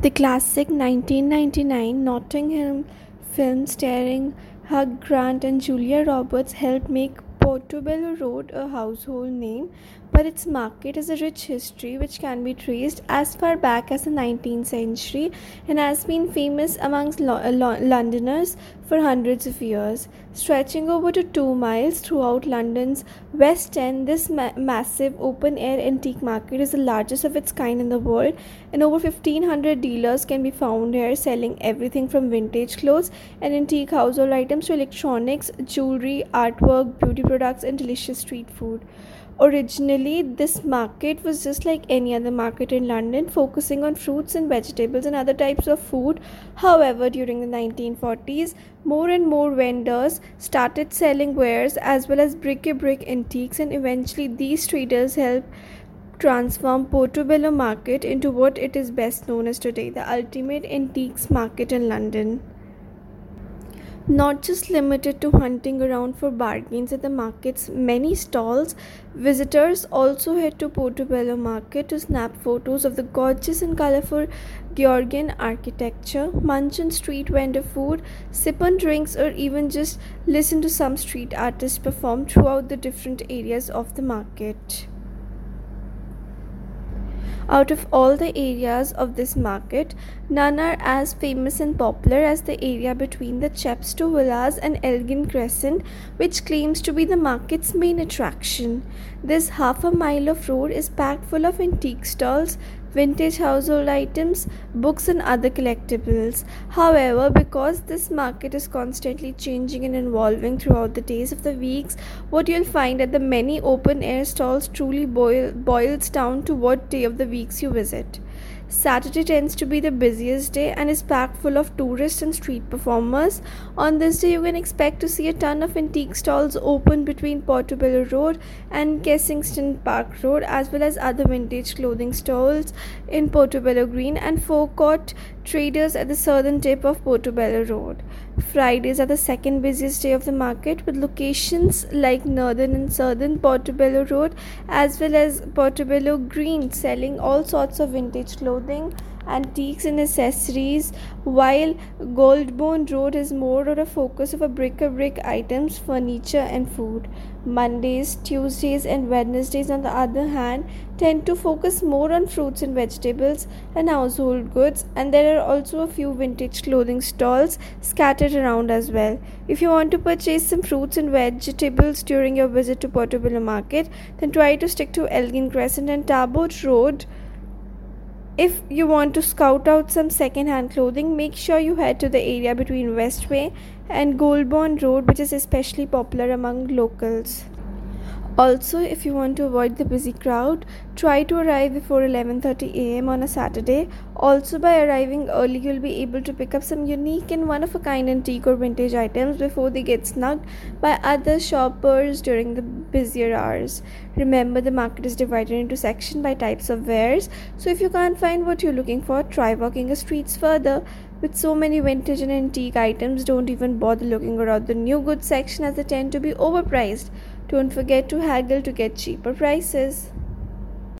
The classic 1999 Notting Hill film starring Hugh Grant and Julia Roberts helped make Portobello Road a household name, but its market has a rich history which can be traced as far back as the 19th century and has been famous amongst Lo- uh, Lo- Londoners for hundreds of years. Stretching over to two miles throughout London's West End, this ma- massive open air antique market is the largest of its kind in the world, and over 1500 dealers can be found here selling everything from vintage clothes and antique household items to electronics, jewelry, artwork, beauty products, and delicious street food. Originally, this market was just like any other market in London, focusing on fruits and vegetables and other types of food. However, during the 1940s, more and more vendors started selling wares as well as bric a brac antiques, and eventually, these traders helped transform Portobello Market into what it is best known as today the ultimate antiques market in London. Not just limited to hunting around for bargains at the market's many stalls, visitors also head to Portobello Market to snap photos of the gorgeous and colorful Georgian architecture, munch on street vendor food, sip on drinks, or even just listen to some street artists perform throughout the different areas of the market. Out of all the areas of this market, none are as famous and popular as the area between the Chepstow Villas and Elgin Crescent, which claims to be the market's main attraction. This half a mile of road is packed full of antique stalls, vintage household items, books, and other collectibles. However, because this market is constantly changing and evolving throughout the days of the weeks, what you'll find at the many open air stalls truly boil, boils down to what day of the weeks you visit. Saturday tends to be the busiest day and is packed full of tourists and street performers. On this day, you can expect to see a ton of antique stalls open between Portobello Road and Kensington Park Road, as well as other vintage clothing stalls in Portobello Green and forecourt traders at the southern tip of Portobello Road. Fridays are the second busiest day of the market with locations like Northern and Southern Portobello Road as well as Portobello Green selling all sorts of vintage clothing antiques and accessories, while Golborne Road is more of a focus of a bric-a-brac items, furniture and food. Mondays, Tuesdays and Wednesdays on the other hand tend to focus more on fruits and vegetables and household goods and there are also a few vintage clothing stalls scattered around as well. If you want to purchase some fruits and vegetables during your visit to Portobello Market, then try to stick to Elgin Crescent and Talbot Road if you want to scout out some second-hand clothing, make sure you head to the area between Westway and Golborne Road, which is especially popular among locals. Also, if you want to avoid the busy crowd, try to arrive before 11:30 a.m. on a Saturday. Also, by arriving early, you'll be able to pick up some unique and one of a kind antique or vintage items before they get snugged by other shoppers during the busier hours. Remember, the market is divided into sections by types of wares. So, if you can't find what you're looking for, try walking the streets further. With so many vintage and antique items, don't even bother looking around the new goods section as they tend to be overpriced. Don't forget to haggle to get cheaper prices.